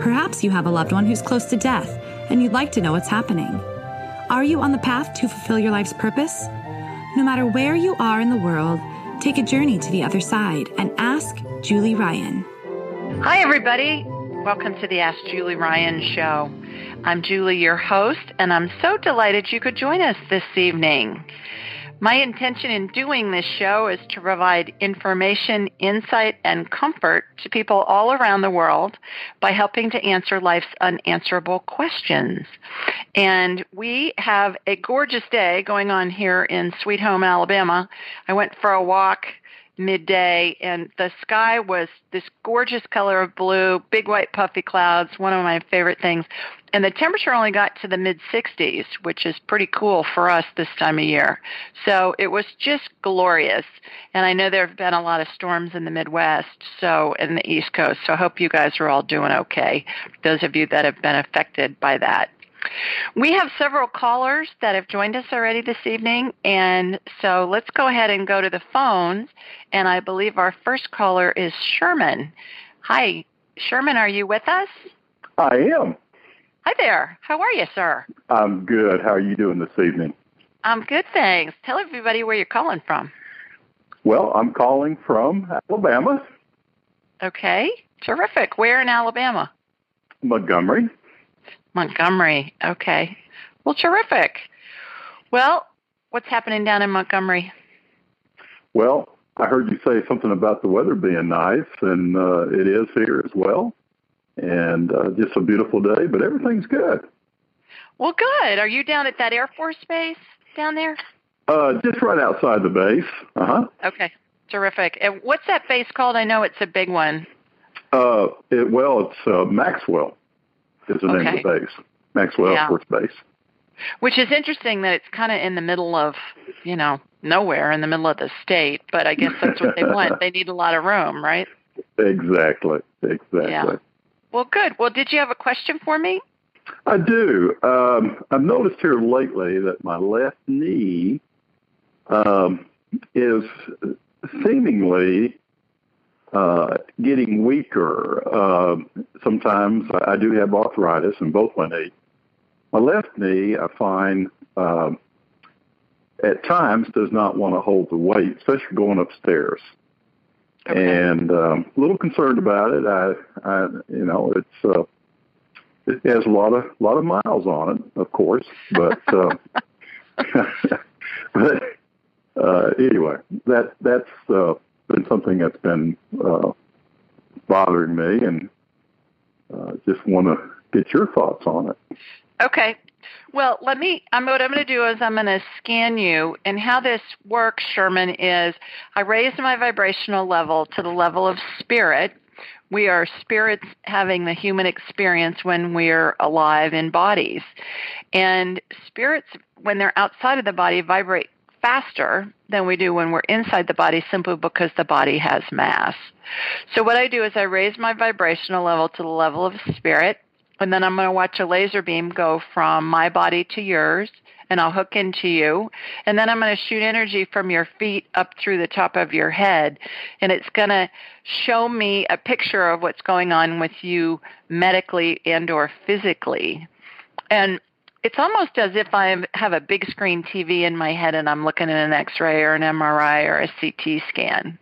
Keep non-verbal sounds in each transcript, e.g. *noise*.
Perhaps you have a loved one who's close to death and you'd like to know what's happening. Are you on the path to fulfill your life's purpose? No matter where you are in the world, take a journey to the other side and ask Julie Ryan. Hi, everybody. Welcome to the Ask Julie Ryan show. I'm Julie, your host, and I'm so delighted you could join us this evening. My intention in doing this show is to provide information, insight, and comfort to people all around the world by helping to answer life's unanswerable questions. And we have a gorgeous day going on here in Sweet Home, Alabama. I went for a walk midday and the sky was this gorgeous color of blue, big white puffy clouds, one of my favorite things. And the temperature only got to the mid 60s, which is pretty cool for us this time of year. So it was just glorious. And I know there have been a lot of storms in the Midwest, so in the East Coast. So I hope you guys are all doing okay. Those of you that have been affected by that. We have several callers that have joined us already this evening, and so let's go ahead and go to the phones. And I believe our first caller is Sherman. Hi, Sherman, are you with us? I am. Hi there. How are you, sir? I'm good. How are you doing this evening? I'm good, thanks. Tell everybody where you're calling from. Well, I'm calling from Alabama. Okay, terrific. Where in Alabama? Montgomery. Montgomery. Okay. Well, terrific. Well, what's happening down in Montgomery? Well, I heard you say something about the weather being nice, and uh, it is here as well. And uh, just a beautiful day, but everything's good. Well, good. Are you down at that Air Force base down there? Uh, just right outside the base. Uh huh. Okay. Terrific. And what's that base called? I know it's a big one. Uh, it, well, it's uh, Maxwell is the Okay. name of the base. Maxwell Yeah. Air Force Base. Which is interesting that it's kind of in the middle of, you know, nowhere in the middle of the state, but I guess that's what they want. *laughs* They need a lot of room, right? Exactly. Exactly. Yeah. Well, good. Well, did you have a question for me? I do. Um, I've noticed here lately that my left knee um, is seemingly uh, getting weaker. Um sometimes I do have arthritis in both my knees. My left knee, I find, um, at times does not want to hold the weight, especially going upstairs. Okay. And um, a little concerned about it. I, I you know, it's uh, it has a lot of lot of miles on it, of course, but uh, *laughs* but uh, anyway, that that's uh, been something that's been uh, bothering me, and uh, just want to get your thoughts on it. Okay. Well, let me. I'm what I'm going to do is I'm going to scan you, and how this works, Sherman, is I raise my vibrational level to the level of spirit. We are spirits having the human experience when we're alive in bodies, and spirits, when they're outside of the body, vibrate faster than we do when we're inside the body, simply because the body has mass. So what I do is I raise my vibrational level to the level of spirit and then I'm going to watch a laser beam go from my body to yours, and I'll hook into you. And then I'm going to shoot energy from your feet up through the top of your head, and it's going to show me a picture of what's going on with you medically and or physically. And it's almost as if I have a big screen TV in my head and I'm looking at an X-ray or an MRI or a CT scan.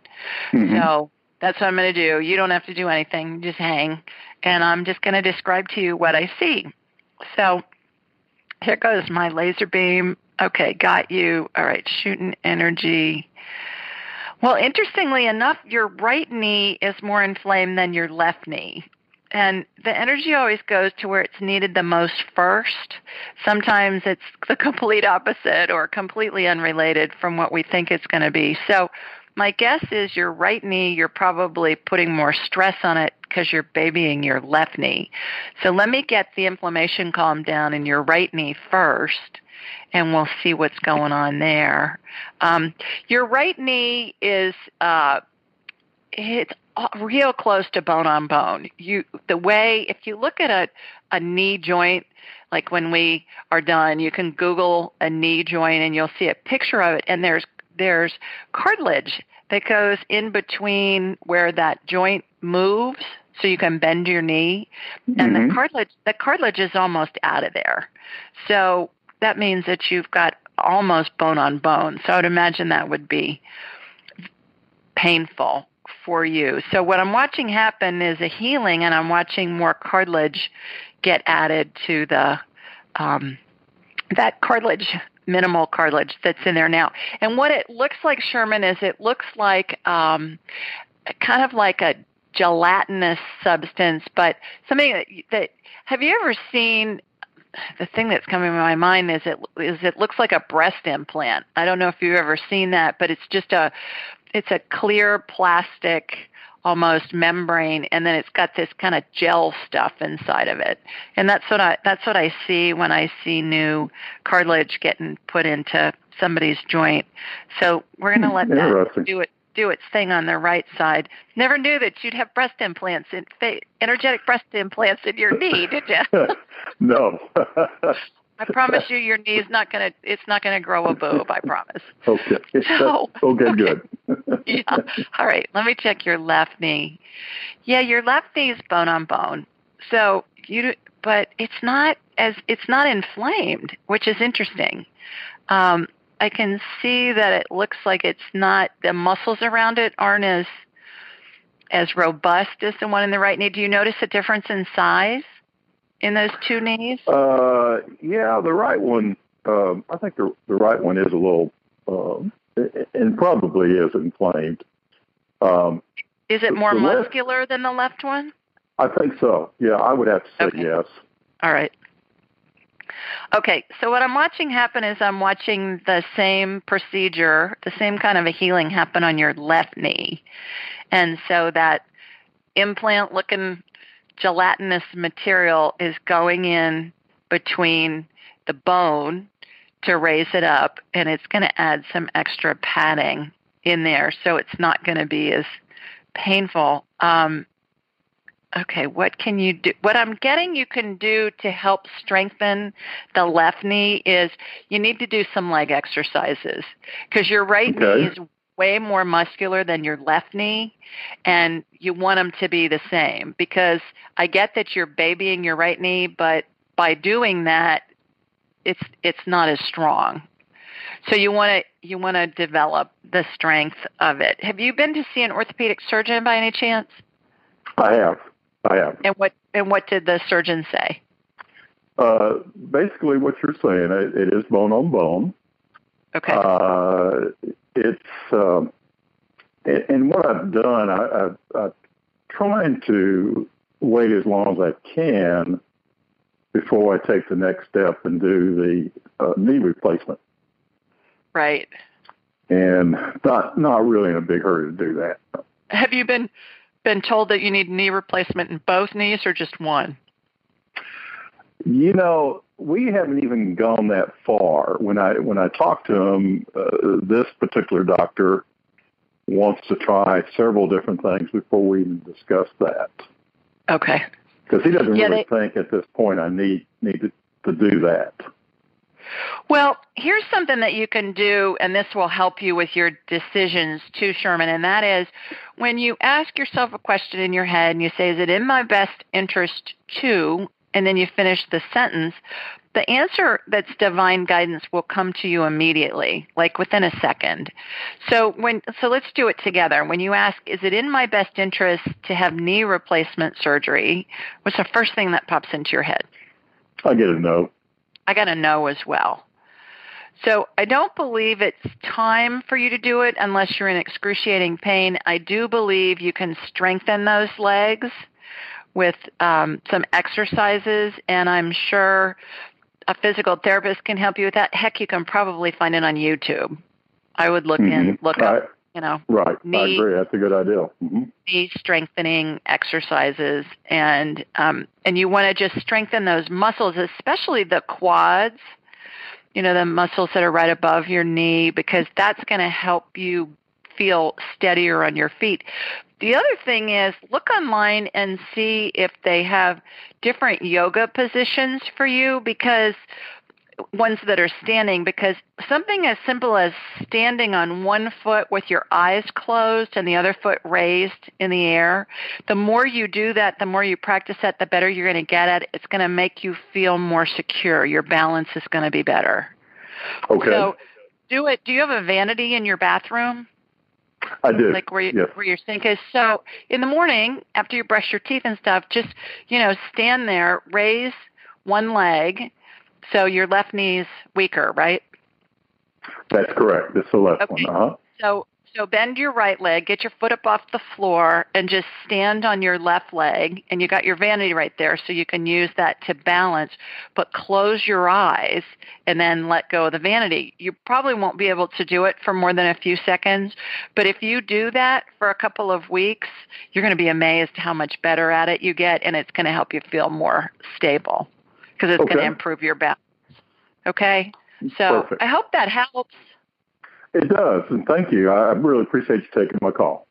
Mhm. So that's what I'm going to do. You don't have to do anything. Just hang. And I'm just going to describe to you what I see. So here goes my laser beam. Okay, got you. All right, shooting energy. Well, interestingly enough, your right knee is more inflamed than your left knee. And the energy always goes to where it's needed the most first. Sometimes it's the *laughs* complete opposite or completely unrelated from what we think it's going to be. So my guess is your right knee, you're probably putting more stress on it because you're babying your left knee. So let me get the inflammation calmed down in your right knee first, and we'll see what's going on there. Um, your right knee is uh, it's real close to bone on bone. You the way if you look at a a knee joint like when we are done, you can Google a knee joint and you'll see a picture of it and there's there's cartilage that goes in between where that joint moves so you can bend your knee and mm-hmm. the cartilage the cartilage is almost out of there. So that means that you've got almost bone on bone. So I would imagine that would be painful for you. So what I'm watching happen is a healing, and I'm watching more cartilage get added to the um, that cartilage, minimal cartilage that's in there now. And what it looks like, Sherman, is it looks like um, kind of like a gelatinous substance, but something that, that have you ever seen? The thing that's coming to my mind is it is it looks like a breast implant. I don't know if you've ever seen that, but it's just a it's a clear plastic almost membrane and then it's got this kind of gel stuff inside of it. And that's what i that's what i see when i see new cartilage getting put into somebody's joint. So we're going to hmm, let that do it do its thing on the right side. Never knew that you'd have breast implants in energetic breast implants in your knee did you *laughs* no *laughs* I promise you, your knee's not gonna. It's not gonna grow a boob. I promise. *laughs* Okay. So, okay, okay, good. *laughs* *laughs* yeah. All right. Let me check your left knee. Yeah, your left knee is bone on bone. So you, but it's not as it's not inflamed, which is interesting. Um, I can see that it looks like it's not. The muscles around it aren't as as robust as the one in the right knee. Do you notice a difference in size? In those two knees? Uh, yeah, the right one. Um, I think the the right one is a little, um, and probably is inflamed. Um, is it more muscular left, than the left one? I think so. Yeah, I would have to say okay. yes. All right. Okay, so what I'm watching happen is I'm watching the same procedure, the same kind of a healing happen on your left knee. And so that implant looking gelatinous material is going in between the bone to raise it up, and it's going to add some extra padding in there, so it's not going to be as painful. Um, okay, what can you do? What I'm getting you can do to help strengthen the left knee is you need to do some leg exercises because your right okay. knee is way more muscular than your left knee and you want them to be the same because I get that you're babying your right knee but by doing that it's it's not as strong. So you want to you want to develop the strength of it. Have you been to see an orthopedic surgeon by any chance? I have. I have. And what and what did the surgeon say? Uh, basically, what you're saying, it, it is bone on bone. Okay. Uh, it's um, and what I've done, I, I've, I've trying to wait as long as I can before I take the next step and do the uh, knee replacement. Right. And not not really in a big hurry to do that. Have you been been told that you need knee replacement in both knees or just one? You know, we haven't even gone that far. When I when I talked to him, uh, this particular doctor wants to try several different things before we even discuss that. Okay. Because he doesn't yeah, really they, think at this point I need need to, to do that. Well, here's something that you can do, and this will help you with your decisions too, Sherman, and that is when you ask yourself a question in your head and you say, Is it in my best interest to? And then you finish the sentence, the answer that's divine guidance will come to you immediately, like within a second. So when so let's do it together. When you ask, is it in my best interest to have knee replacement surgery? What's the first thing that pops into your head? I get a no. I got a no as well. So I don't believe it's time for you to do it unless you're in excruciating pain. I do believe you can strengthen those legs with um, some exercises, and I'm sure a physical therapist can help you with that. Heck, you can probably find it on YouTube. I would look mm-hmm. in, look up you know, right. knee, I agree. That's a good idea. Mm-hmm. knee strengthening exercises, and um, and you want to just strengthen those muscles, especially the quads. You know, the muscles that are right above your knee, because that's going to help you feel steadier on your feet. The other thing is look online and see if they have different yoga positions for you because ones that are standing because something as simple as standing on one foot with your eyes closed and the other foot raised in the air, the more you do that, the more you practice that, the better you're going to get at it. It's going to make you feel more secure. Your balance is going to be better. Okay. So do it. Do you have a vanity in your bathroom? I do. Like where you, yes. where your sink is. So in the morning, after you brush your teeth and stuff, just you know stand there, raise one leg, so your left knee's weaker, right? That's correct. It's the left Okay. one. Uh-huh. So so bend your right leg, get your foot up off the floor, and just stand on your left leg. And you got your vanity right there, so you can use that to balance. But close your eyes and then let go of the vanity. You probably won't be able to do it for more than a few seconds, but if you do that for a couple of weeks, you're going to be amazed how much better at it you get, and it's going to help you feel more stable because it's going to improve your balance. Okay. So Perfect. I hope that helps. It does, and thank you. I I really appreciate you taking my call.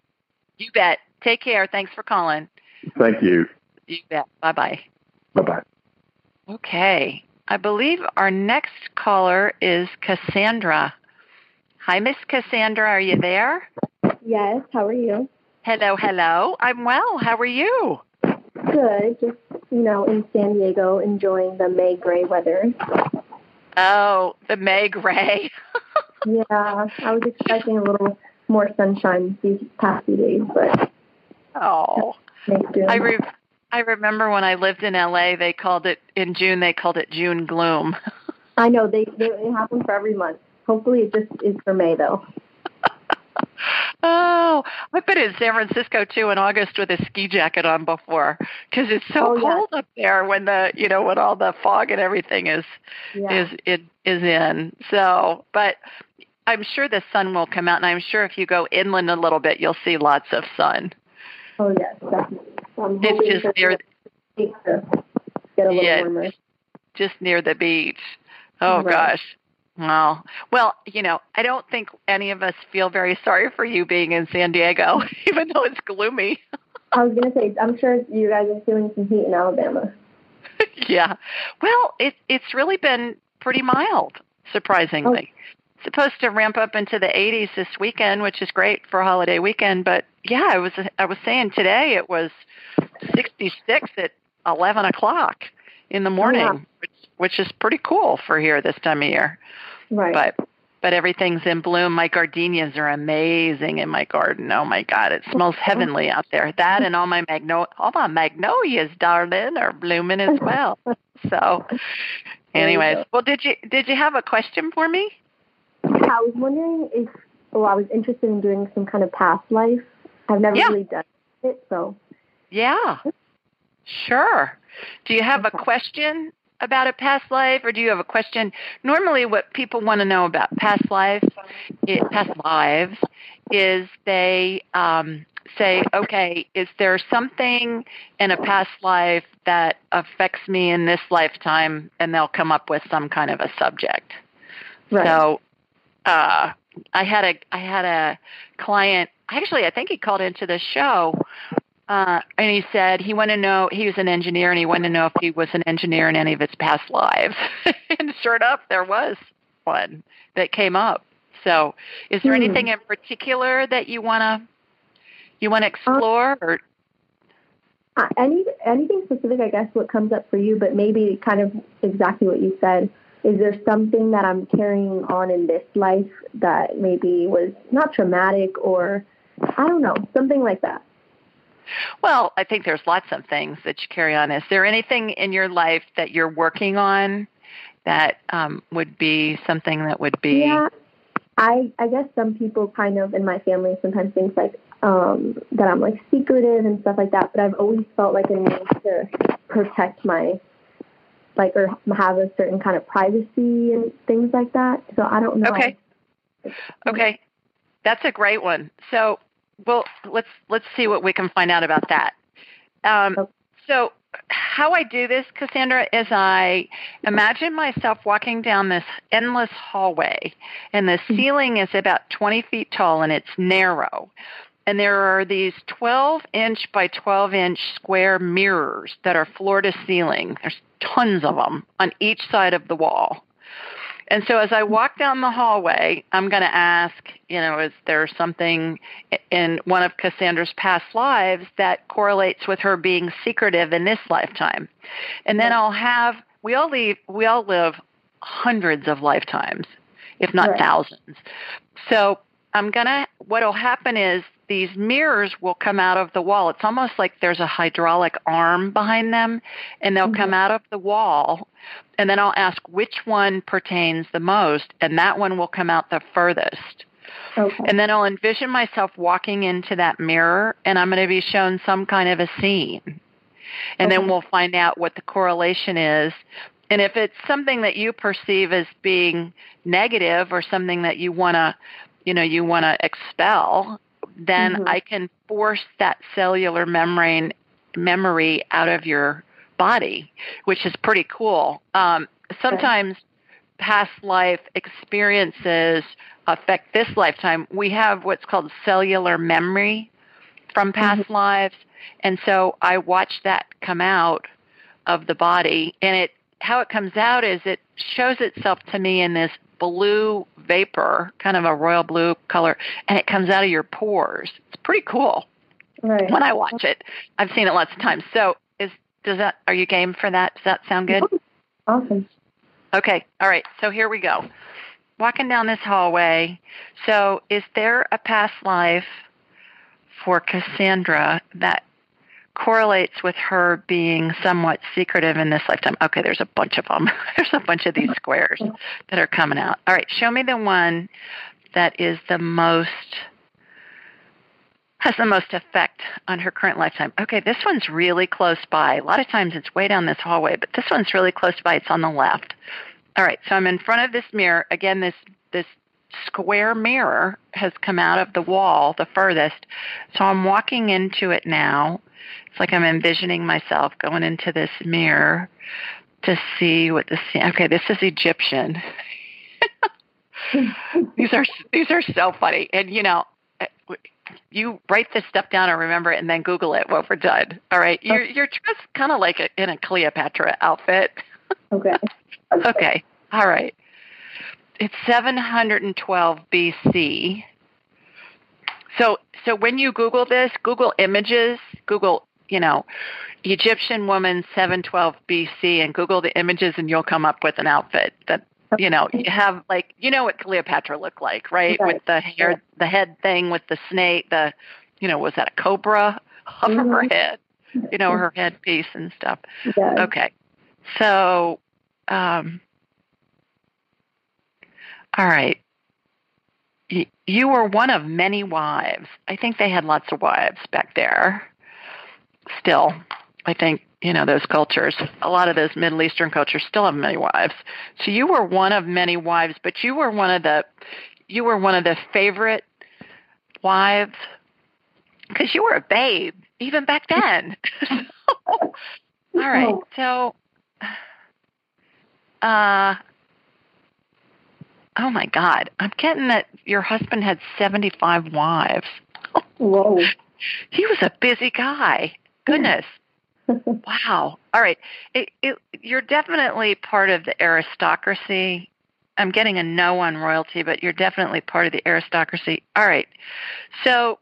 You bet. Take care. Thanks for calling. Thank you. You bet. Bye bye. Bye bye. Okay. I believe our next caller is Cassandra. Hi, Miss Cassandra. Are you there? Yes, how are you? Hello, hello. I'm well. How are you? Good. Just, you know, in San Diego enjoying the May gray weather. Oh, the May Gray. *laughs* Yeah, I was expecting a little more sunshine these past few days, but oh. I re- I remember when I lived in LA, they called it in June. They called it June gloom. *laughs* I know they, they it happens for every month. Hopefully, it just is for May though. *laughs* Oh, I've been in San Francisco too in August with a ski jacket on before because it's so Oh, yeah. cold up there when the you know when all the fog and everything is Yeah. is it is in. So, but I'm sure the sun will come out, and I'm sure if you go inland a little bit, you'll see lots of sun. oh yes, definitely. I'm It's just near the get a little Yeah. warmer. just near the beach. Oh Right. gosh. Well, well, you know, I don't think any of us feel very sorry for you being in San Diego, *laughs* even though it's gloomy. I was gonna say, I'm sure you guys are feeling some heat in Alabama. *laughs* yeah. Well, it it's really been pretty mild, surprisingly. Oh, Supposed to ramp up into the 80s this weekend, which is great for a holiday weekend. But yeah, I was I was saying today it was 66 at 11 o'clock in the morning, wow. which which is pretty cool for here this time of year. Right. But but everything's in bloom. My gardenias are amazing in my garden. Oh my God, it smells heavenly out there. That and all my magno all my magnolias, darling, are blooming as *laughs* well. So, anyways, well, did you did you have a question for me? I was wondering if, well, I was interested in doing some kind of past life. I've never Yeah. really done it, so Yeah, sure. Do you have a question about a past life, or do you have a question? Normally, what people want to know about past life, it, past lives, is they um, say, okay, is there something in a past life that affects me in this lifetime, and they'll come up with some kind of a subject. right. So, uh, I had a I had a client. Actually, I think he called into the show, uh, and he said he wanted to know. He was an engineer, and he wanted to know if he was an engineer in any of his past lives. *laughs* and sure enough, there was one that came up. So, is there Hmm. anything in particular that you wanna you wanna explore, or Uh, any anything specific, I guess, what comes up for you, but maybe kind of exactly what you said. Is there something that I'm carrying on in this life that maybe was not traumatic or I don't know, something like that? Well, I think there's lots of things that you carry on. Is there anything in your life that you're working on that um, would be something that would be? Yeah, I I guess some people kind of in my family sometimes think like um, that I'm like secretive and stuff like that, but I've always felt like a need to protect my like or have a certain kind of privacy and things like that. So I don't know. Okay. Okay. That's a great one. So, well, let's let's see what we can find out about that. Um, okay. So, how I do this, Cassandra, is I imagine myself walking down this endless hallway, and the mm-hmm. ceiling is about 20 feet tall and it's narrow. And there are these 12 inch by 12 inch square mirrors that are floor to ceiling. There's tons of them on each side of the wall. And so as I walk down the hallway, I'm going to ask, you know, is there something in one of Cassandra's past lives that correlates with her being secretive in this lifetime? And then I'll have, we all leave, we all live hundreds of lifetimes, if not right. thousands. So I'm going to, what'll happen is these mirrors will come out of the wall. It's almost like there's a hydraulic arm behind them, and they'll mm-hmm. come out of the wall. And then I'll ask which one pertains the most, and that one will come out the furthest. Okay. And then I'll envision myself walking into that mirror, and I'm going to be shown some kind of a scene. And okay. then we'll find out what the correlation is. And if it's something that you perceive as being negative or something that you want to, you know, you want to expel, then mm-hmm. I can force that cellular membrane memory out of your body, which is pretty cool. Um, sometimes past life experiences affect this lifetime. We have what's called cellular memory from past mm-hmm. lives, and so I watch that come out of the body, and it how it comes out is it shows itself to me in this blue vapor, kind of a royal blue color, and it comes out of your pores. It's pretty cool. Right. When I watch it, I've seen it lots of times. So, is does that are you game for that? Does that sound good? Mm-hmm. Awesome. Okay. All right. So here we go. Walking down this hallway. So, is there a past life for Cassandra that correlates with her being somewhat secretive in this lifetime. Okay, there's a bunch of them. *laughs* there's a bunch of these squares that are coming out. All right, show me the one that is the most has the most effect on her current lifetime. Okay, this one's really close by. A lot of times it's way down this hallway, but this one's really close by. It's on the left. All right, so I'm in front of this mirror. Again, this this square mirror has come out of the wall the furthest. So I'm walking into it now it's like I'm envisioning myself going into this mirror to see what the. Okay, this is Egyptian. *laughs* these are these are so funny, and you know, you write this stuff down and remember it, and then Google it when we're done. All right, oh. you're you're dressed kind of like a, in a Cleopatra outfit. Okay. *laughs* okay. All right. It's 712 BC. So so when you Google this, Google images, Google you know, Egyptian woman 712 BC and Google the images and you'll come up with an outfit that you know you have like you know what Cleopatra looked like, right? Okay. With the hair, the head thing with the snake, the you know was that a cobra *laughs* over mm-hmm. her head? You know her headpiece and stuff. Yes. Okay, so um, all right. You were one of many wives. I think they had lots of wives back there still, I think, you know, those cultures, a lot of those Middle Eastern cultures still have many wives. So you were one of many wives, but you were one of the, you were one of the favorite wives because you were a babe even back then. *laughs* all right. So, uh, oh my God, I'm getting that your husband had 75 wives. Whoa. *laughs* he was a busy guy. Goodness. *laughs* wow. All right. It, it, you're definitely part of the aristocracy. I'm getting a no on royalty, but you're definitely part of the aristocracy. All right. So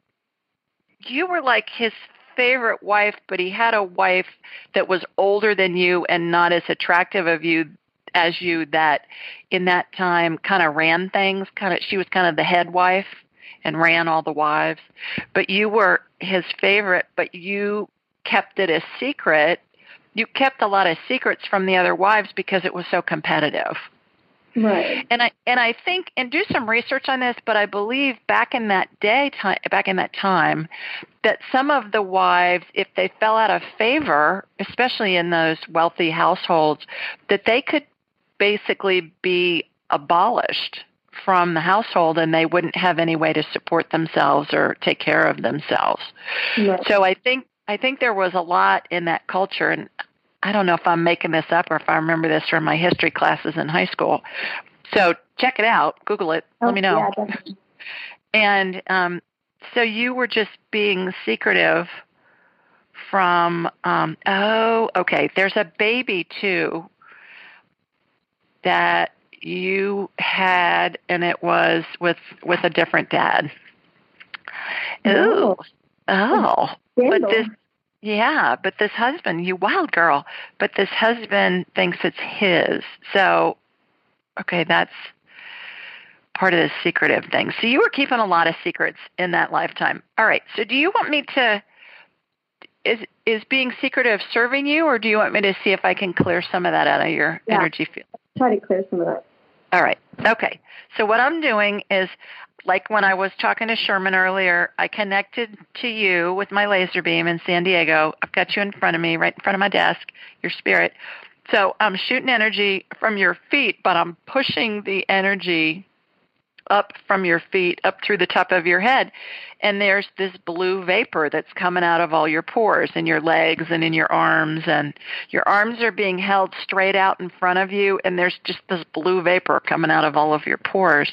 you were like his favorite wife, but he had a wife that was older than you and not as attractive of you as you that in that time kind of ran things kind of she was kind of the head wife and ran all the wives but you were his favorite but you kept it a secret, you kept a lot of secrets from the other wives because it was so competitive. Right. And I and I think and do some research on this, but I believe back in that day time back in that time that some of the wives, if they fell out of favor, especially in those wealthy households, that they could basically be abolished from the household and they wouldn't have any way to support themselves or take care of themselves. Right. So I think I think there was a lot in that culture and I don't know if I'm making this up or if I remember this from my history classes in high school. So check it out, Google it, Oh, let me know. Yeah. And um, so you were just being secretive from, um, oh, okay, there's a baby too that you had, and it was with with a different dad. Oh. Ooh, Oh. oh, but this, yeah, but this husband, you wild girl, but this husband thinks it's his. So, okay, that's part of the secretive thing. So you were keeping a lot of secrets in that lifetime. All right. So do you want me to is is being secretive serving you or do you want me to see if I can clear some of that out of your Yeah. energy field? Try to clear some of that. All right. Okay. So what I'm doing is like when I was talking to Sherman earlier, I connected to you with my laser beam in San Diego. I've got you in front of me, right in front of my desk, your spirit. So I'm shooting energy from your feet, but I'm pushing the energy up from your feet up through the top of your head. And there's this blue vapor that's coming out of all your pores in your legs and in your arms. And your arms are being held straight out in front of you. And there's just this blue vapor coming out of all of your pores.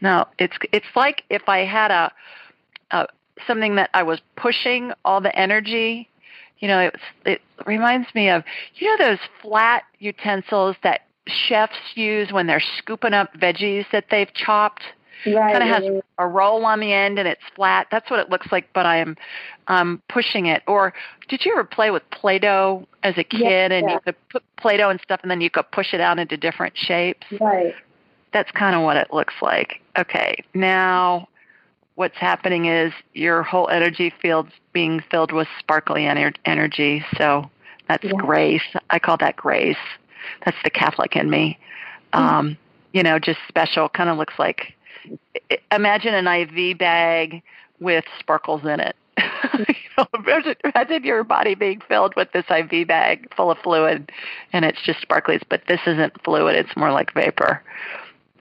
Now, it's, it's like if I had a, a something that I was pushing all the energy you know, it, it reminds me of, you know, those flat utensils that chefs use when they're scooping up veggies that they've chopped. Right. Kind of has a roll on the end and it's flat. That's what it looks like, but I am um, pushing it. Or did you ever play with Play-Doh as a kid and yeah. you could put Play-Doh and stuff and then you could push it out into different shapes? Right. That's kind of what it looks like. Okay, now what's happening is your whole energy field's being filled with sparkly ener- energy. So that's Yeah. grace. I call that grace. That's the Catholic in me. Um, you know, just special. Kind of looks like. Imagine an IV bag with sparkles in it. you *laughs* know, imagine, imagine your body being filled with this IV bag full of fluid, and it's just sparklies. But this isn't fluid; it's more like vapor.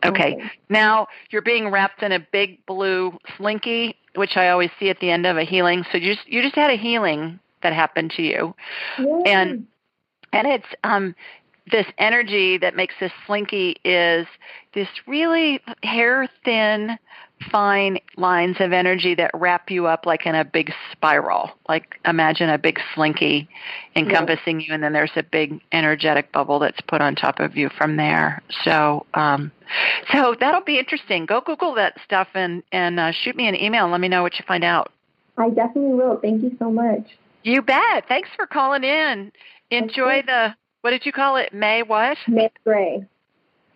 Okay. Okay. Now you're being wrapped in a big blue slinky, which I always see at the end of a healing. So you just you just had a healing that happened to you, Yay. and and it's um this energy that makes this slinky is this really hair thin fine lines of energy that wrap you up like in a big spiral. Like imagine a big slinky encompassing you and then there's a big energetic bubble that's put on top of you from there. So um so that'll be interesting. Go google that stuff and and uh, shoot me an email and let me know what you find out. I definitely will. Thank you so much. you bet. Thanks for calling in. Enjoy the what did you call it may what May Gray.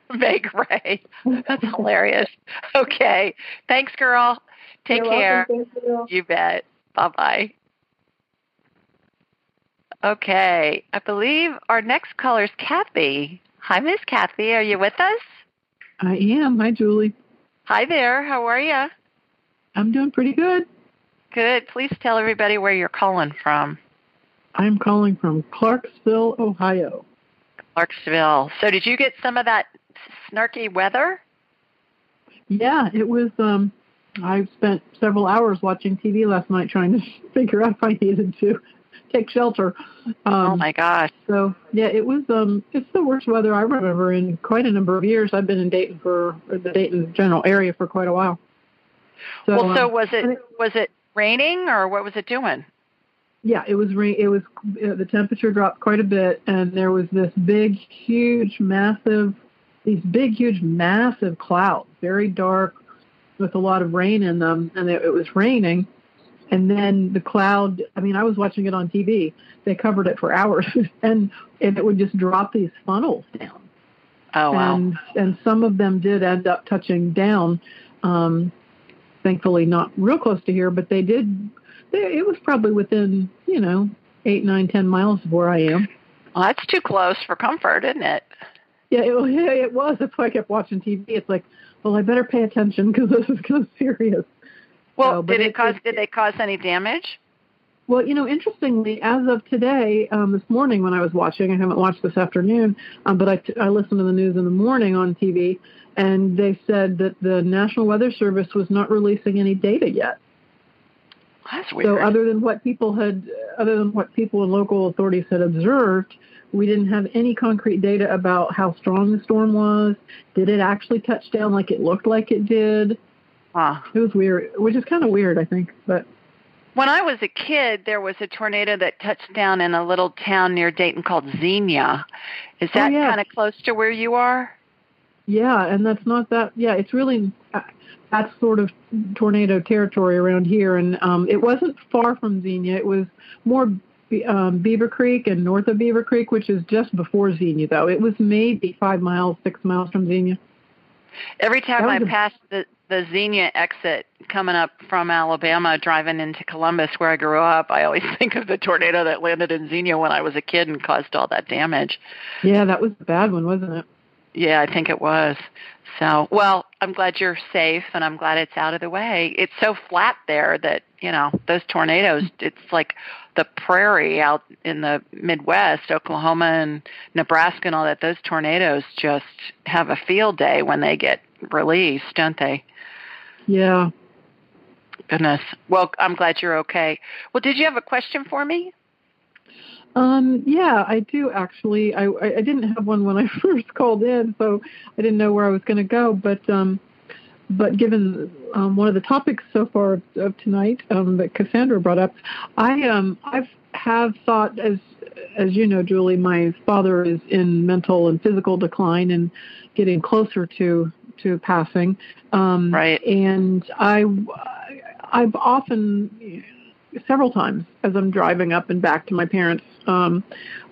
*laughs* May Gray. That's hilarious. *laughs* Okay. Thanks, girl. Take You're care. Welcome. Thank you. You bet. Bye bye. Okay. I believe our next caller is Kathy. Hi, Miss Kathy. Are you with us? I am. Hi, Julie. Hi there. How are you? I'm doing pretty good. Good. Please tell everybody where you're calling from. I'm calling from Clarksville, Ohio. Clarksville. So, did you get some of that snarky weather? Yeah, it was. Um, I spent several hours watching TV last night trying to *laughs* figure out if I needed to take shelter. Um, oh my gosh. So yeah, it was. Um, it's the worst weather I remember in quite a number of years. I've been in Dayton for the Dayton general area for quite a while. So, well, so um, was it was it raining or what was it doing? Yeah, it was. Re- it was. Uh, the temperature dropped quite a bit, and there was this big, huge, massive, these big, huge, massive clouds, very dark, with a lot of rain in them, and it, it was raining. And then the cloud. I mean, I was watching it on TV. They covered it for hours, *laughs* and and it would just drop these funnels down. Oh wow. And and some of them did end up touching down. Um, thankfully, not real close to here, but they did. It was probably within you know eight, nine, ten miles of where I am. Well, that's too close for comfort, isn't it? Yeah, it, *laughs* it was. That's why I kept watching TV. It's like, well, I better pay attention because *laughs* this is kind of serious. Well, So, did it it- cause? it- did they cause any damage? Well, you know, interestingly, as of today, um, this morning when I was watching, I haven't watched this afternoon, um, but I, t- I listened to the news in the morning on TV, and they said that the National Weather Service was not releasing any data yet. That's weird. So other than what people had, other than what people and local authorities had observed, we didn't have any concrete data about how strong the storm was. Did it actually touch down like it looked like it did? Huh. It was weird, which is kind of weird, I think. But when I was a kid, there was a tornado that touched down in a little town near Dayton called Xenia. Is that oh, yeah. kind of close to where you are? Yeah, and that's not that. Yeah, it's really uh, that's sort of tornado territory around here, and um, it wasn't far from Xenia. It was more um, Beavercreek and north of Beavercreek, which is just before Xenia, though. It was maybe five miles, six miles from Xenia. Every time I a- pass the the Xenia exit coming up from Alabama, driving into Columbus, where I grew up, I always *laughs* think of the tornado that landed in Xenia when I was a kid and caused all that damage. Yeah, that was a bad one, wasn't it? Yeah, I think it was. So, well, I'm glad you're safe and I'm glad it's out of the way. It's so flat there that, you know, those tornadoes, mm-hmm. it's like the prairie out in the Midwest, Oklahoma and Nebraska and all that. Those tornadoes just have a field day when they get released, don't they? Yeah. Goodness. Well, I'm glad you're okay. Well, did you have a question for me? Um, yeah, I do actually. I, I didn't have one when I *laughs* first called in, so I didn't know where I was going to go. But um, but given um, one of the topics so far of, of tonight um, that Cassandra brought up, I um, I've have thought as as you know, Julie, my father is in mental and physical decline and getting closer to to passing. Um, right. And I I've often several times as I'm driving up and back to my parents, um,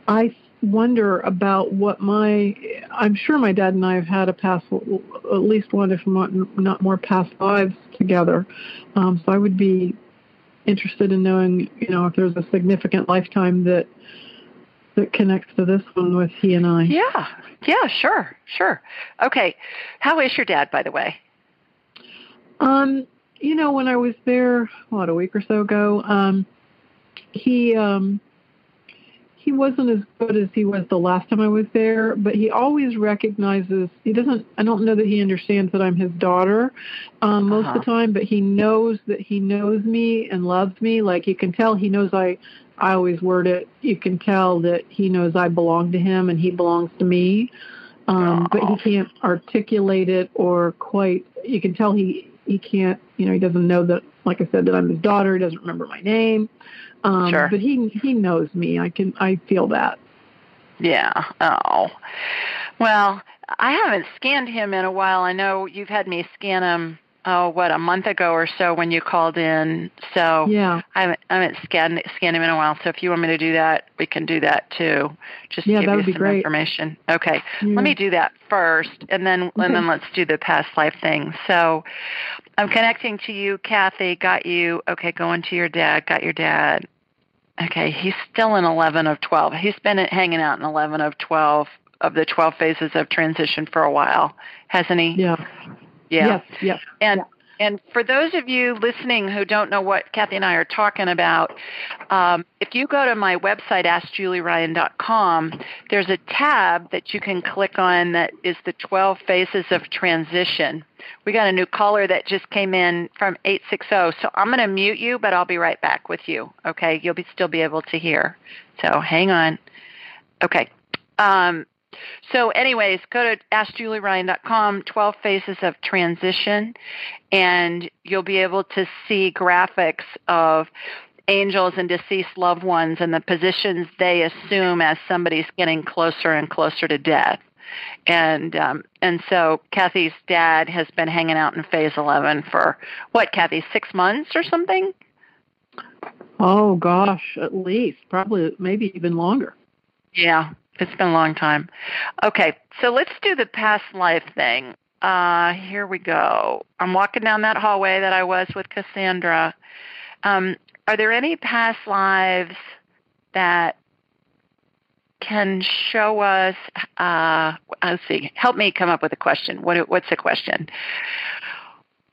I wonder about what my. I'm sure my dad and I have had a past, at least one, if not not more, past lives together. Um, so I would be interested in knowing, you know, if there's a significant lifetime that that connects to this one with he and I. Yeah, yeah, sure, sure. Okay, how is your dad, by the way? Um, you know, when I was there, what a week or so ago, um, he um, he wasn't as good as he was the last time I was there, but he always recognizes. He doesn't. I don't know that he understands that I'm his daughter um, most Uh-huh. of the time, but he knows that he knows me and loves me. Like you can tell, he knows I. I always word it. You can tell that he knows I belong to him and he belongs to me, um, but he can't articulate it or quite. You can tell he he can't. You know, he doesn't know that. Like I said, that I'm his daughter. He doesn't remember my name. Um, Sure. But he he knows me. I can I feel that. Yeah. Oh. Well, I haven't scanned him in a while. I know you've had me scan him. Oh, what a month ago or so when you called in. So Yeah. I haven't, I haven't scanned scanned him in a while. So if you want me to do that, we can do that too. Just Yeah, give that you would be some great. information. Okay. Yeah. Let me do that first, and then Okay. and then let's do the past life thing. So, I'm connecting to you, Kathy. Got you. Okay, going to your dad. Got your dad. Okay, he's still in 11 of 12. He's been hanging out in 11 of 12 of the 12 phases of transition for a while, hasn't he? Yeah. Yeah. Yes. Yes. And and for those of you listening who don't know what Kathy and I are talking about, um, if you go to my website, AskJulieRyan.com, there's a tab that you can click on that is the 12 phases of transition. We got a new caller that just came in from 860, so I'm going to mute you, but I'll be right back with you. Okay, you'll be still be able to hear. So hang on. Okay. Um, so, anyways, go to AskJulieRyan.com, 12 Phases of Transition, and you'll be able to see graphics of angels and deceased loved ones and the positions they assume as somebody's getting closer and closer to death. And um, and so Kathy's dad has been hanging out in phase 11 for what, Kathy, six months or something? Oh gosh, at least probably maybe even longer. Yeah, it's been a long time. Okay, so let's do the past life thing. Uh, here we go. I'm walking down that hallway that I was with Cassandra. Um, are there any past lives that can show us? Uh, let's see. Help me come up with a question. What, what's the question?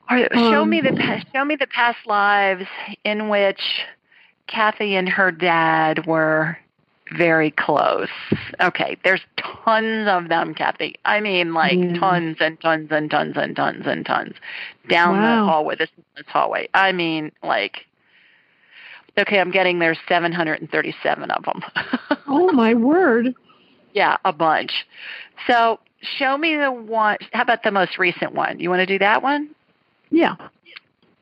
Or show Um, me the pa- show me the past lives in which Kathy and her dad were very close. Okay, there's tons of them, Kathy. I mean, like Yeah. tons and tons and tons and tons and tons down Wow. the hallway, this, this hallway. I mean, like, okay, I'm getting there's 737 of them. *laughs* Oh my word! yeah, a bunch. So show me the one. How about the most recent one? You want to do that one? Yeah.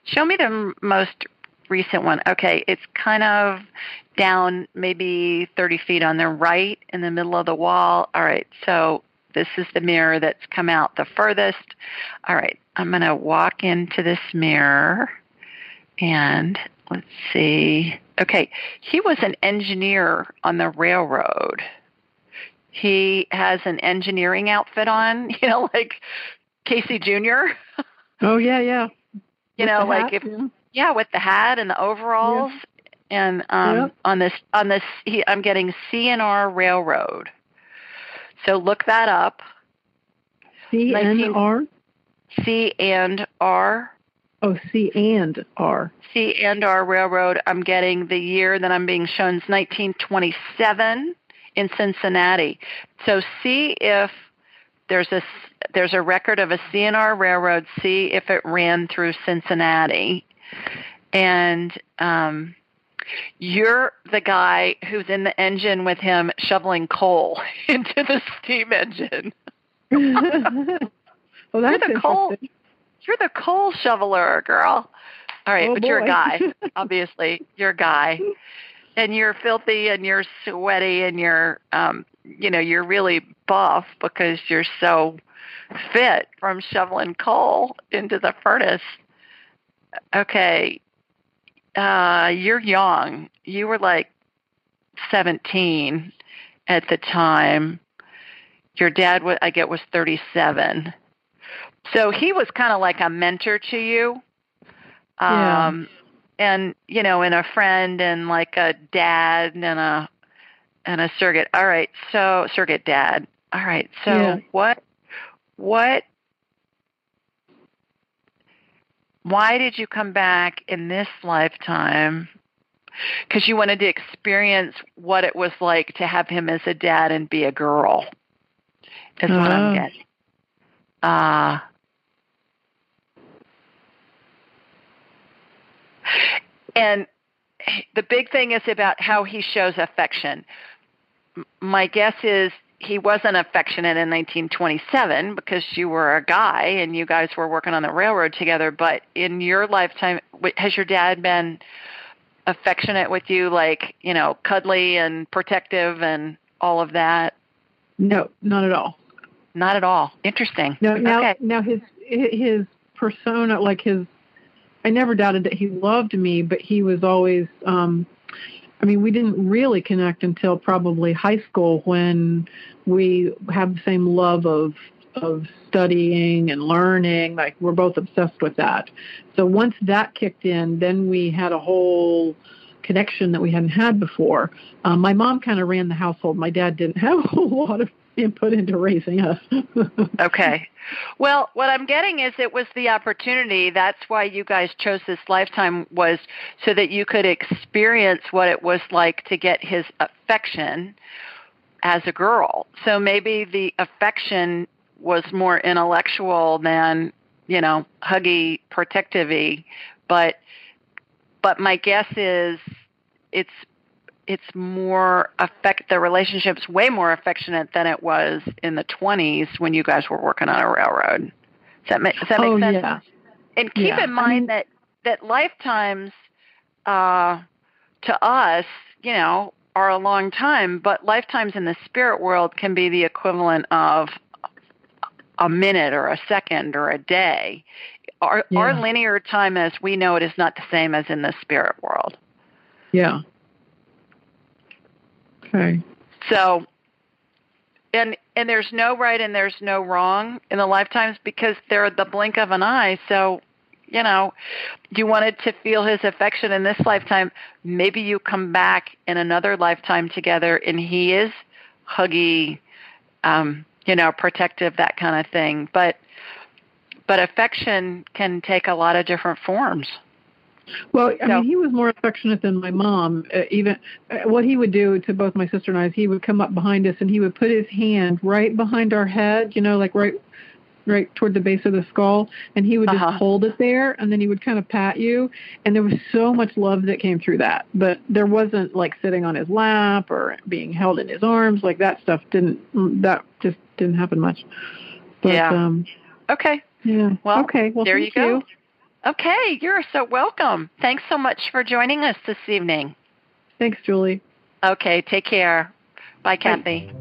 Show me the most recent one. Okay, it's kind of down maybe 30 feet on the right in the middle of the wall. All right, so this is the mirror that's come out the furthest. All right, I'm going to walk into this mirror and let's see. Okay, he was an engineer on the railroad. He has an engineering outfit on, *laughs* you know, like Casey Jr. Oh yeah, yeah. You With know, like hat, if yeah. Yeah, with the hat and the overalls. And um Yep. on this on this he, I'm getting CNR Railroad. So look that up. C N 19 R. C and R Oh, C and R. C and R Railroad. I'm getting the year that I'm being shown is 1927 in Cincinnati. So see if there's a there's a record of a CNR railroad. See if it ran through Cincinnati, and um, you're the guy who's in the engine with him shoveling coal *laughs* into the steam engine. *laughs* well, that's the coal- You're the coal shoveler, girl. All right, Oh, but you're a guy. *laughs* Obviously, you're a guy, and you're filthy and you're sweaty and you're, um, you know, you're really buff because you're so fit from shoveling coal into the furnace. Okay, uh, you're young. You were like 17 at the time. Your dad, I get, was 37. So he was kind of like a mentor to you. Yeah. Um and you know, and a friend and like a dad and a and a surrogate. All right. So surrogate dad. All right. So Yeah. what what why did you come back in this lifetime? Because you wanted to experience what it was like to have him as a dad and be a girl. Is what I'm getting. Uh, and the big thing is about how he shows affection. My guess is he wasn't affectionate in 1927 because you were a guy and you guys were working on the railroad together. But in your lifetime, has your dad been affectionate with you, like you know, cuddly and protective and all of that? No, not at all. Not at all. Interesting. No, now okay. now his his persona, like his, I never doubted that he loved me, but he was always. um I mean, we didn't really connect until probably high school when we have the same love of of studying and learning. Like we're both obsessed with that. So once that kicked in, then we had a whole connection that we hadn't had before. Um, my mom kind of ran the household. My dad didn't *laughs* have a whole lot of input into raising us. *laughs* Okay. Well, what I'm getting is it was the opportunity. That's why you guys chose this lifetime was so that you could experience what it was like to get his affection as a girl. So maybe the affection was more intellectual than, you know, huggy, protective-y, but but my guess is it's it's more affect the relationship's way more affectionate than it was in the 20s when you guys were working on a railroad. Does that make, does that oh sense? yeah. And keep Yeah. in mind I mean- that that lifetimes uh, to us, you know, are a long time, but lifetimes in the spirit world can be the equivalent of a minute or a second or a day. Our our linear time as we know it is not the same as in the spirit world. Yeah. So, and and there's no right and there's no wrong in the lifetimes because they're the blink of an eye. So, you know, you wanted to feel his affection in this lifetime. Maybe you come back in another lifetime together, and he is huggy, um, you know, protective, that kind of thing. But but affection can take a lot of different forms. Well, I so, mean, he was more affectionate than my mom. Uh, even uh, what he would do to both my sister and I is he would come up behind us and he would put his hand right behind our head, you know, like right right toward the base of the skull and he would just uh-huh. hold it there and then he would kind of pat you and there was so much love that came through that but there wasn't like sitting on his lap or being held in his arms like that stuff didn't that just didn't happen much but, yeah um okay yeah well okay well there you go you. Okay you're so welcome. Thanks so much for joining us this evening. Thanks julie. Okay take care. Bye kathy. Bye.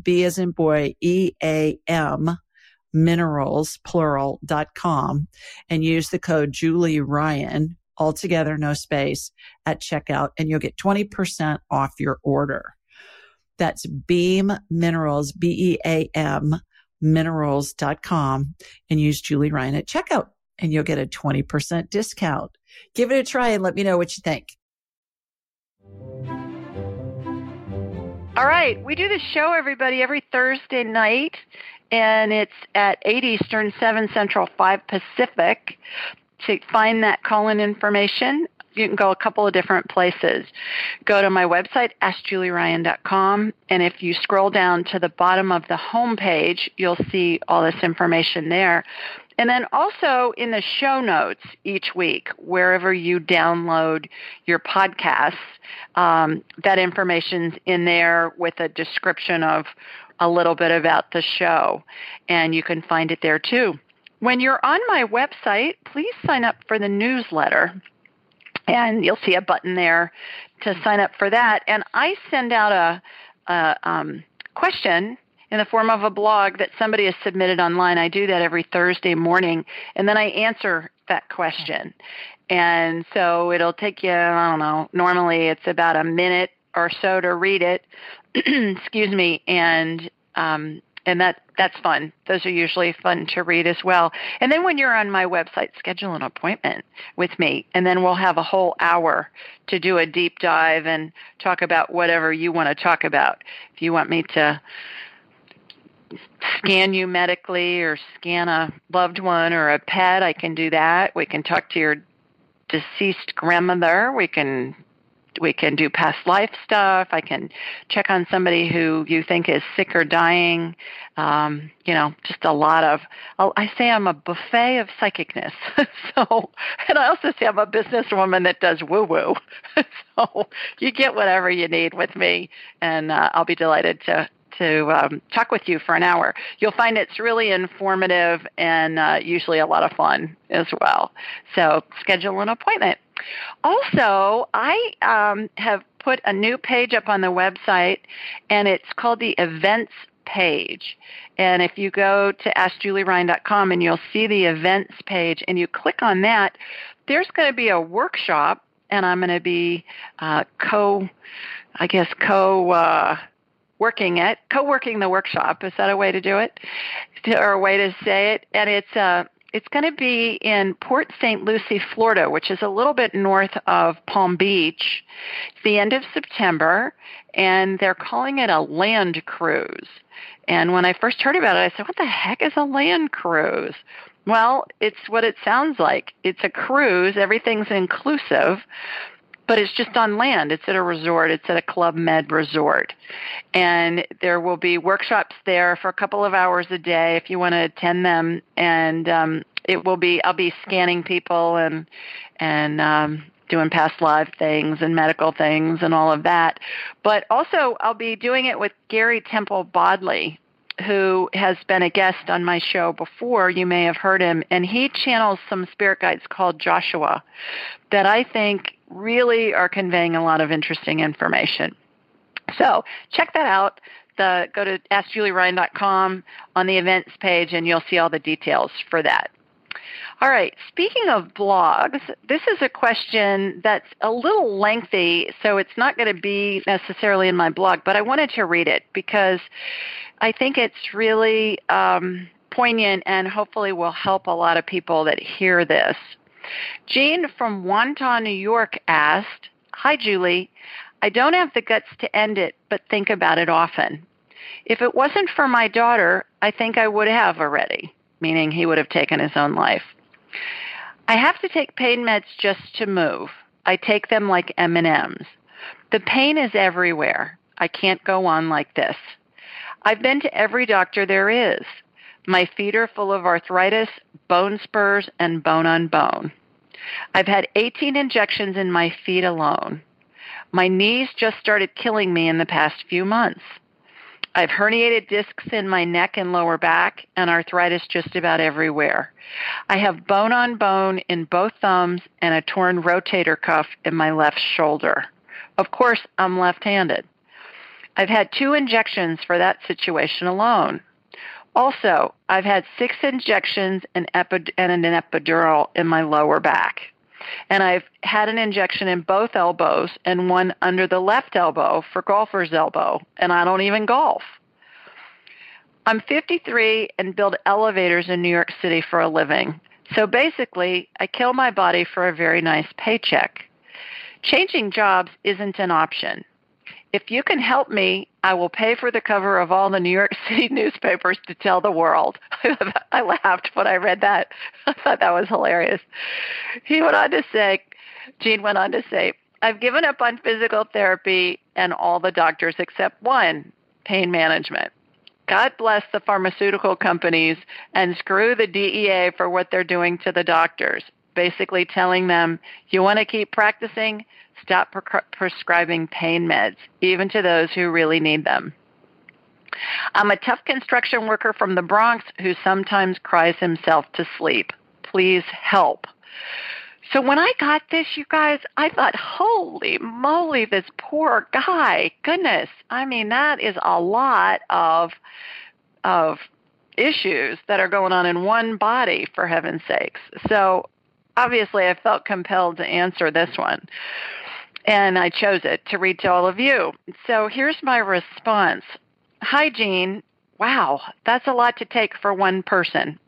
B as in boy, E A M minerals, plural, dot com and use the code Julie Ryan, altogether, no space at checkout and you'll get 20% off your order. That's Beam Minerals, B E A M minerals.com and use Julie Ryan at checkout and you'll get a 20% discount. Give it a try and let me know what you think. All right, we do this show, everybody, every Thursday night and it's at 8 Eastern, 7 Central, 5 Pacific. To find that call-in information, you can go a couple of different places. Go to my website, askjulieryan.com, and if you scroll down to the bottom of the home page, you'll see all this information there. And then also in the show notes each week, wherever you download your podcasts, um, that information's in there with a description of a little bit about the show, and you can find it there too. When you're on my website, please sign up for the newsletter, and you'll see a button there to sign up for that. And I send out a, a um, question in the form of a blog that somebody has submitted online. I do that every Thursday morning, and then I answer that question. And so it'll take you, I don't know, normally it's about a minute or so to read it. *clears throat* excuse me, and um, and that that's fun. Those are usually fun to read as well. And then when you're on my website, schedule an appointment with me, and then we'll have a whole hour to do a deep dive and talk about whatever you want to talk about. If you want me to scan you medically or scan a loved one or a pet, I can do that. We can talk to your deceased grandmother. We can we can do past life stuff. I can check on somebody who you think is sick or dying. Um, you know, just a lot of. i i say I'm a buffet of psychicness. *laughs* so, and I also say I'm a businesswoman that does woo woo. *laughs* so you get whatever you need with me, and uh, I'll be delighted to to um, talk with you for an hour. You'll find it's really informative and uh, usually a lot of fun as well. So schedule an appointment. Also, I um, have put a new page up on the website, and it's called the events page. And if you go to askjulieryan.com and you'll see the events page and you click on that, there's going to be a workshop, and I'm going to be uh, co, I guess, co. Uh, working it, co-working the workshop. Is that a way to do it, or a way to say it? And it's uh, it's going to be in Port St. Lucie, Florida, which is a little bit north of Palm Beach. It's the end of September, and they're calling it a land cruise. And when I first heard about it, I said, What the heck is a land cruise? Well, it's what it sounds like. It's a cruise, everything's inclusive, but it's just on land. It's at a resort. It's at a Club Med resort. And there will be workshops there for a couple of hours a day if you want to attend them. And um, it will be, I'll be scanning people and, and, um, doing past live things and medical things and all of that. But also, I'll be doing it with Gary Temple Bodley, who has been a guest on my show before. You may have heard him, and he channels some spirit guides called Joshua that I think really are conveying a lot of interesting information. So check that out. The, go to AskJulieRyan.com on the events page, and you'll see all the details for that. All right, speaking of blogs, this is a question that's a little lengthy, so it's not going to be necessarily in my blog, but I wanted to read it because I think it's really um, poignant and hopefully will help a lot of people that hear this. Jean from Wantagh, New York asked, Hi, Julie. I don't have the guts to end it, but think about it often. If it wasn't for my daughter, I think I would have already, meaning he would have taken his own life. I have to take pain meds just to move. I take them like M&Ms. The pain is everywhere. I can't go on like this. I've been to every doctor there is. My feet are full of arthritis, bone spurs, and bone on bone. I've had 18 injections in my feet alone. My knees just started killing me in the past few months. I've herniated discs in my neck and lower back and arthritis just about everywhere. I have bone on bone in both thumbs and a torn rotator cuff in my left shoulder. Of course, I'm left handed. I've had two injections for that situation alone. Also, I've had six injections and, an epidural in my lower back. And I've had an injection in both elbows and one under the left elbow for golfer's elbow, and I don't even golf. I'm 53 and build elevators in New York City for a living. So basically, I kill my body for a very nice paycheck. Changing jobs isn't an option. If you can help me, I will pay for the cover of all the New York *laughs* City newspapers to tell the world. *laughs* I laughed when I read that. *laughs* I thought that was hilarious. He went on to say, Jean went on to say, I've given up on physical therapy and all the doctors except one, pain management. God bless the pharmaceutical companies and screw the DEA for what they're doing to the doctors. Basically telling them, you want to keep practicing? Stop pre- prescribing pain meds, even to those who really need them. I'm a tough construction worker from the Bronx who sometimes cries himself to sleep. Please help. So when I got this, you guys, I thought, holy moly, this poor guy. Goodness. I mean, that is a lot of of issues that are going on in one body for heaven's sakes. So obviously I felt compelled to answer this one. And I chose it to read to all of you. So here's my response. Hi, Jean. Wow, that's a lot to take for one person.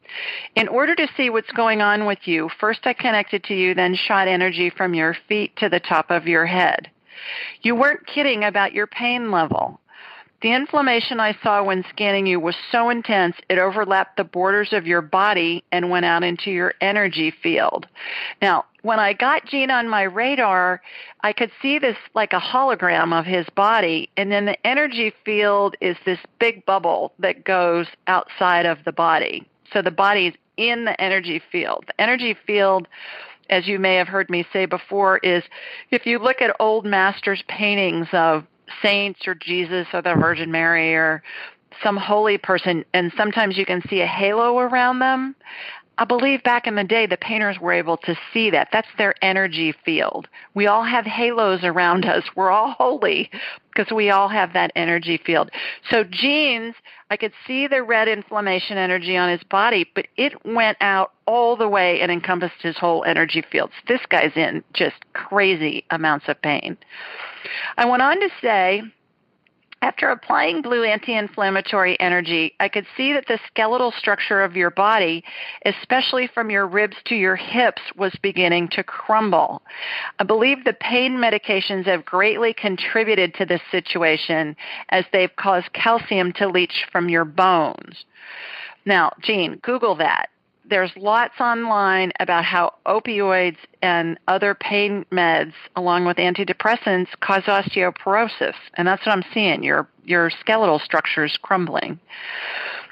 In order to see what's going on with you, first I connected to you, then shot energy from your feet to the top of your head. You weren't kidding about your pain level. The inflammation I saw when scanning you was so intense it overlapped the borders of your body and went out into your energy field. Now, when I got Jean on my radar, I could see this like a hologram of his body, and then the energy field is this big bubble that goes outside of the body. So the body is in the energy field. The energy field as you may have heard me say before, is if you look at old masters' paintings of saints or Jesus or the Virgin Mary or some holy person, and sometimes you can see a halo around them. I believe back in the day the painters were able to see that. That's their energy field. We all have halos around *laughs* us. We're all holy because we all have that energy field. So Jean's, I could see the red inflammation energy on his body, but it went out all the way and encompassed his whole energy field. So this guy's in just crazy amounts of pain. I went on to say, after applying blue anti-inflammatory energy, I could see that the skeletal structure of your body, especially from your ribs to your hips, was beginning to crumble. I believe the pain medications have greatly contributed to this situation as they've caused calcium to leach from your bones. Now, Jean, Google that there's lots online about how opioids and other pain meds, along with antidepressants, cause osteoporosis, and that's what I'm seeing. Your your skeletal structures crumbling.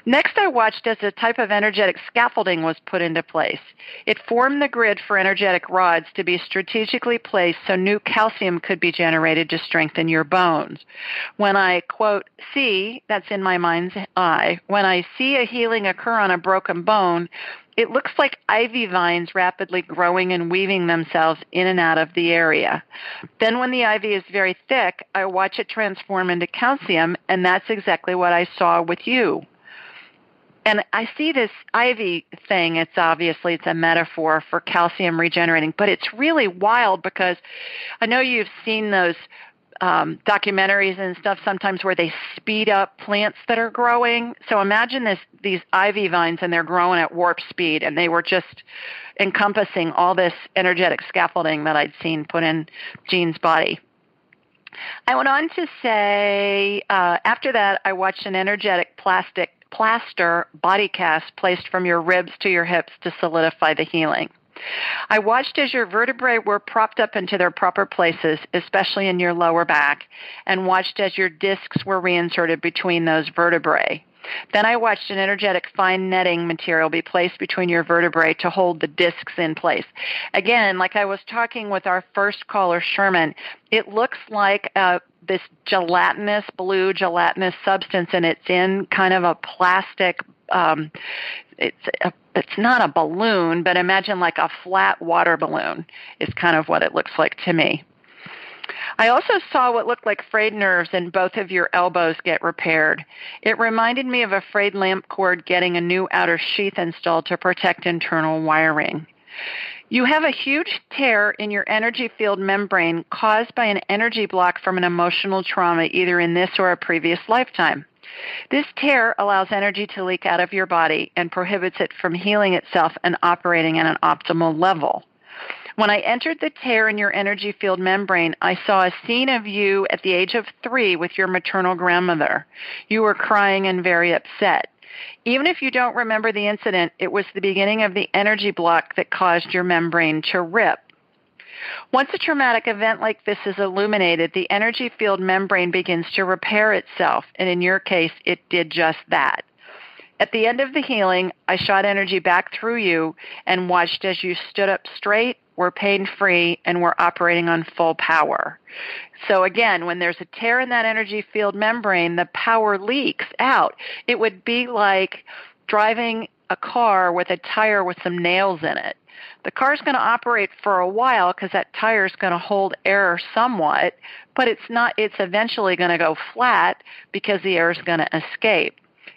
Next, I watched as a type of energetic scaffolding was put into place. It formed the grid for energetic rods to be strategically placed so new calcium could be generated to strengthen your bones. When I, quote, see, that's in my mind's eye, when I see a healing occur on a broken bone, it looks like ivy vines rapidly growing and weaving themselves in and out of the area. Then when the ivy is very thick, I watch it transform into calcium, and that's exactly what I saw with you and I see this ivy thing. It's obviously it's a metaphor for calcium regenerating, but it's really wild because I know you've seen those um, documentaries and stuff sometimes where they speed up plants that are growing. So imagine this these ivy vines and they're growing at warp speed, and they were just encompassing all this energetic scaffolding that I'd seen put in Jean's body. I went on to say uh, after that I watched an energetic plastic plaster body cast placed from your ribs to your hips to solidify the healing. I watched as your vertebrae were propped up into their proper places, especially in your lower back, and watched as your discs were reinserted between those vertebrae. Then I watched an energetic fine netting material be placed between your vertebrae to hold the discs in place. Again, like I was talking with our first caller, Sherman, it looks like uh, this gelatinous, blue gelatinous substance, and it's in kind of a plastic. Um, it's a, it's not a balloon, but imagine like a flat water balloon is kind of what it looks like to me. I also saw what looked like frayed nerves in both of your elbows get repaired. It reminded me of a frayed lamp cord getting a new outer sheath installed to protect internal wiring. You have a huge tear in your energy field membrane caused by an energy block from an emotional trauma either in this or a previous lifetime. This tear allows energy to leak out of your body and prohibits it from healing itself and operating at an optimal level. When I entered the tear in your energy field membrane, I saw a scene of you at the age of three with your maternal grandmother. You were crying and very upset. Even if you don't remember the incident, it was the beginning of the energy block that caused your membrane to rip. Once a traumatic event like this is illuminated, the energy field membrane begins to repair itself, and in your case, it did just that. At the end of the healing, I shot energy back through you and watched as you stood up straight, were pain free, and were operating on full power. So again, when there's a tear in that energy field membrane, the power leaks out. It would be like driving a car with a tire with some nails in it. The car's going to operate for a while because that tire is going to hold air somewhat, but it's not. It's eventually going to go flat because the air is going to escape,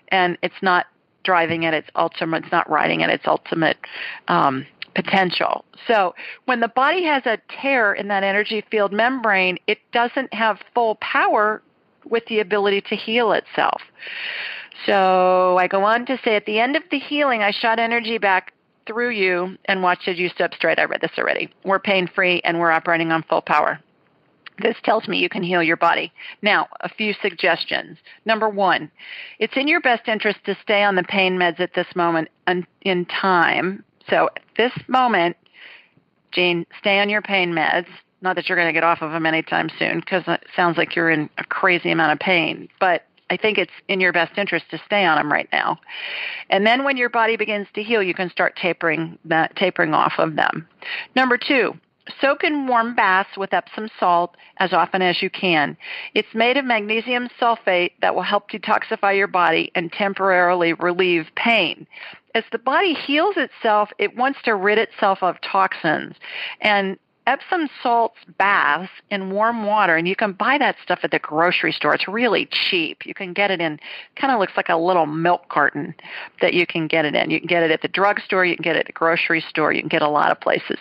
and it's not driving at its ultimate, it's not riding at its ultimate um, potential. So when the body has a tear in that energy field membrane, it doesn't have full power with the ability to heal itself. So I go on to say at the end of the healing, I shot energy back through you and watch as you step straight. I read this already. We're pain free and we're operating on full power. This tells me you can heal your body. Now, a few suggestions. Number one, it's in your best interest to stay on the pain meds at this moment in time. So, at this moment, Jean, stay on your pain meds. Not that you're going to get off of them anytime soon, because it sounds like you're in a crazy amount of pain. But I think it's in your best interest to stay on them right now. And then when your body begins to heal, you can start tapering that tapering off of them. Number two, Soak in warm baths with Epsom salt as often as you can. It's made of magnesium sulfate that will help detoxify your body and temporarily relieve pain. As the body heals itself, it wants to rid itself of toxins. And Epsom salts baths in warm water, and you can buy that stuff at the grocery store. It's really cheap. You can get it in, kind of looks like a little milk carton that you can get it in. You can get it at the drugstore, you can get it at the grocery store, you can get a lot of places.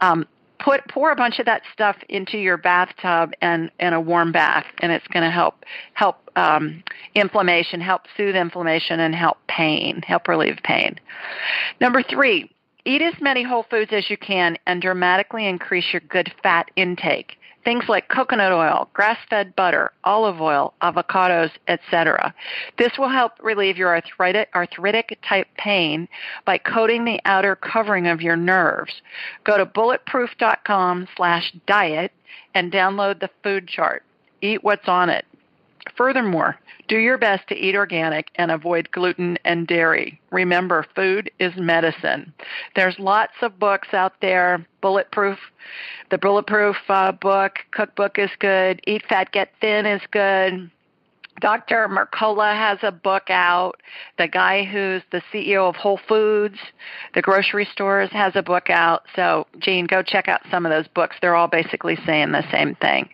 Um, put pour a bunch of that stuff into your bathtub and in a warm bath, and it's going to help help um, inflammation, help soothe inflammation, and help pain, help relieve pain. Number three, eat as many whole foods as you can and dramatically increase your good fat intake things like coconut oil, grass-fed butter, olive oil, avocados, etc. This will help relieve your arthritic, arthritic type pain by coating the outer covering of your nerves. Go to bulletproof.com slash diet and download the food chart. Eat what's on it. Furthermore, do your best to eat organic and avoid gluten and dairy. Remember, food is medicine. There's lots of books out there. Bulletproof, the Bulletproof uh, book, cookbook is good. Eat Fat, Get Thin is good. Dr. Mercola has a book out. The guy who's the CEO of Whole Foods, the grocery stores, has a book out. So, Jean, go check out some of those books. They're all basically saying the same thing.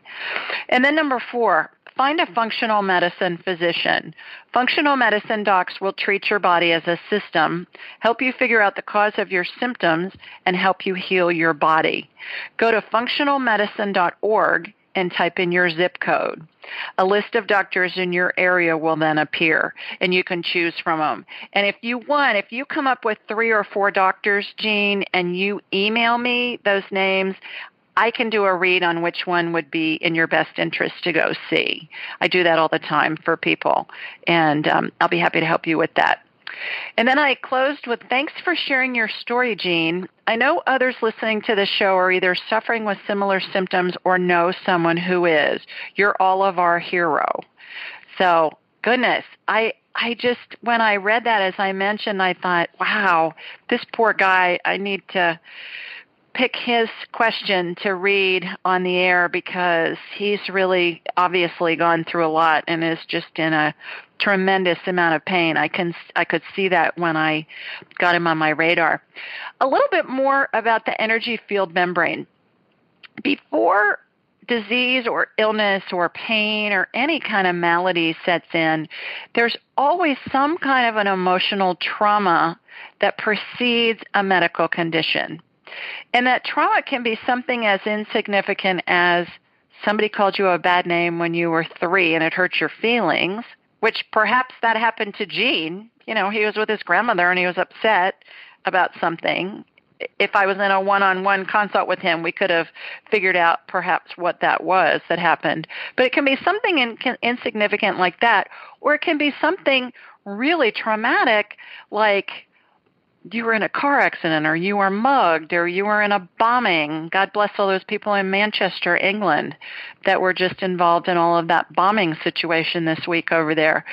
And then number four, find a functional medicine physician. Functional medicine docs will treat your body as a system, help you figure out the cause of your symptoms, and help you heal your body. Go to functionalmedicine.org and type in your zip code. A list of doctors in your area will then appear and you can choose from them. And if you want, if you come up with three or four doctors, Jean, and you email me those names, I can do a read on which one would be in your best interest to go see. I do that all the time for people, and um, I'll be happy to help you with that. And then I closed with thanks for sharing your story, Jean. I know others listening to the show are either suffering with similar symptoms or know someone who is. You're all of our hero. So, goodness, I I just when I read that as I mentioned, I thought, wow, this poor guy, I need to pick his question to read on the air because he's really obviously gone through a lot and is just in a tremendous amount of pain. I can I could see that when I got him on my radar. A little bit more about the energy field membrane. Before disease or illness or pain or any kind of malady sets in, there's always some kind of an emotional trauma that precedes a medical condition. And that trauma can be something as insignificant as somebody called you a bad name when you were three and it hurt your feelings, which perhaps that happened to Gene. You know, he was with his grandmother and he was upset about something. If I was in a one on one consult with him, we could have figured out perhaps what that was that happened. But it can be something in, insignificant like that, or it can be something really traumatic like you were in a car accident or you were mugged or you were in a bombing. God bless all those people in Manchester, England that were just involved in all of that bombing situation this week over there.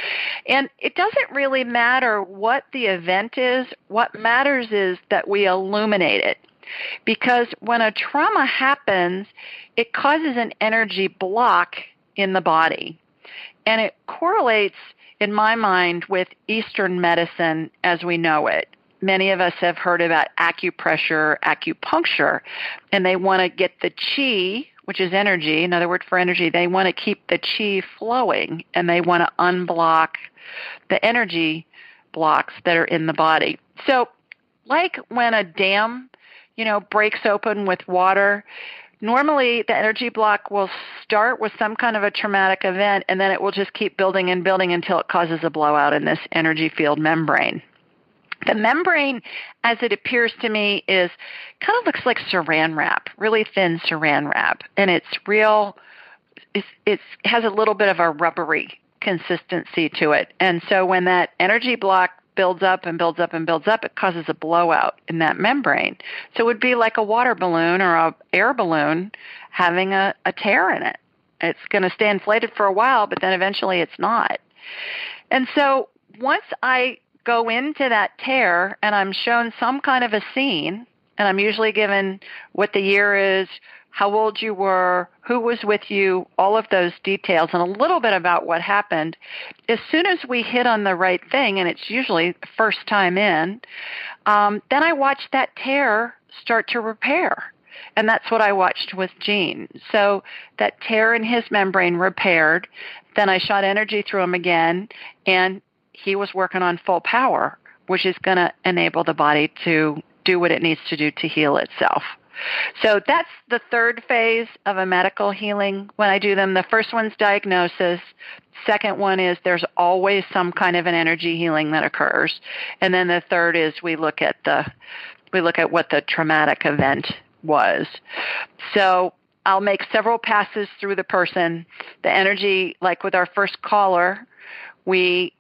And it doesn't really matter what the event is. What matters is that we illuminate it. Because when a trauma happens, it causes an energy block in the body. And it correlates in my mind with Eastern medicine as we know it many of us have heard about acupressure, acupuncture, and they want to get the chi, which is energy, another word for energy, they want to keep the chi flowing and they want to unblock the energy blocks that are in the body. So, like when a dam, you know, breaks open with water, normally the energy block will start with some kind of a traumatic event and then it will just keep building and building until it causes a blowout in this energy field membrane. The membrane, as it appears to me, is kind of looks like saran wrap, really thin saran wrap, and it's real. It's, it's has a little bit of a rubbery consistency to it, and so when that energy block builds up and builds up and builds up, it causes a blowout in that membrane. So it would be like a water balloon or a air balloon having a, a tear in it. It's going to stay inflated for a while, but then eventually it's not. And so once I go into that tear and I'm shown some kind of a scene, and I'm usually given what the year is, how old you were, who was with you, all of those details, and a little bit about what happened. As soon as we hit on the right thing, and it's usually first time in, um, then I watch that tear start to repair. And that's what I watched with Gene. So that tear in his membrane repaired. Then I shot energy through him again, and he was working on full power, which is going to enable the body to do what it needs to do to heal itself. So that's the third phase of a medical healing when I do them. The first one's diagnosis. Second one is there's always some kind of an energy healing that occurs. And then the third is we look at the we look at what the traumatic event was. So I'll make several passes through the person. The energy, like with our first caller, we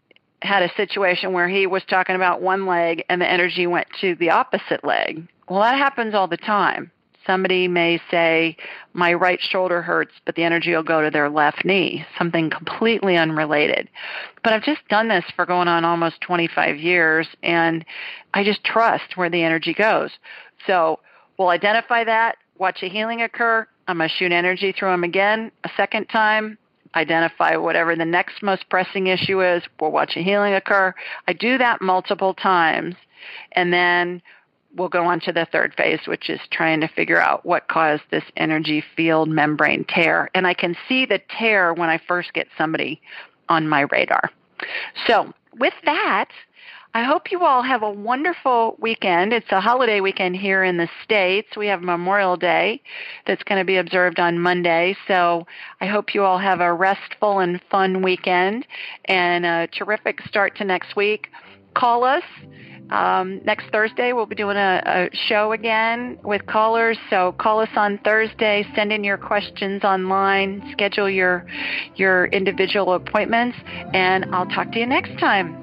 had a situation where he was talking about one leg and the energy went to the opposite leg. Well, that happens all the time. Somebody may say, my right shoulder hurts, but the energy will go to their left knee, something completely unrelated. But I've just done this for going on almost 25 years, and I just trust where the energy goes. So we'll identify that, watch a healing occur. I'm going to shoot energy through them again a second time, identify whatever the next most pressing issue is. We'll watch a healing occur. I do that multiple times, and then we'll go on to the third phase, which is trying to figure out what caused this energy field membrane tear. And I can see the tear when I first get somebody on my radar. So, with that, I hope you all have a wonderful weekend. It's a holiday weekend here in the States. We have Memorial Day that's going to be observed on Monday. So I hope you all have a restful and fun weekend and a terrific start to next week. Call us um, next Thursday, we'll be doing a, a, show again with callers. So call us on Thursday. Send in your questions online. Schedule your your individual appointments, and I'll talk to you next time.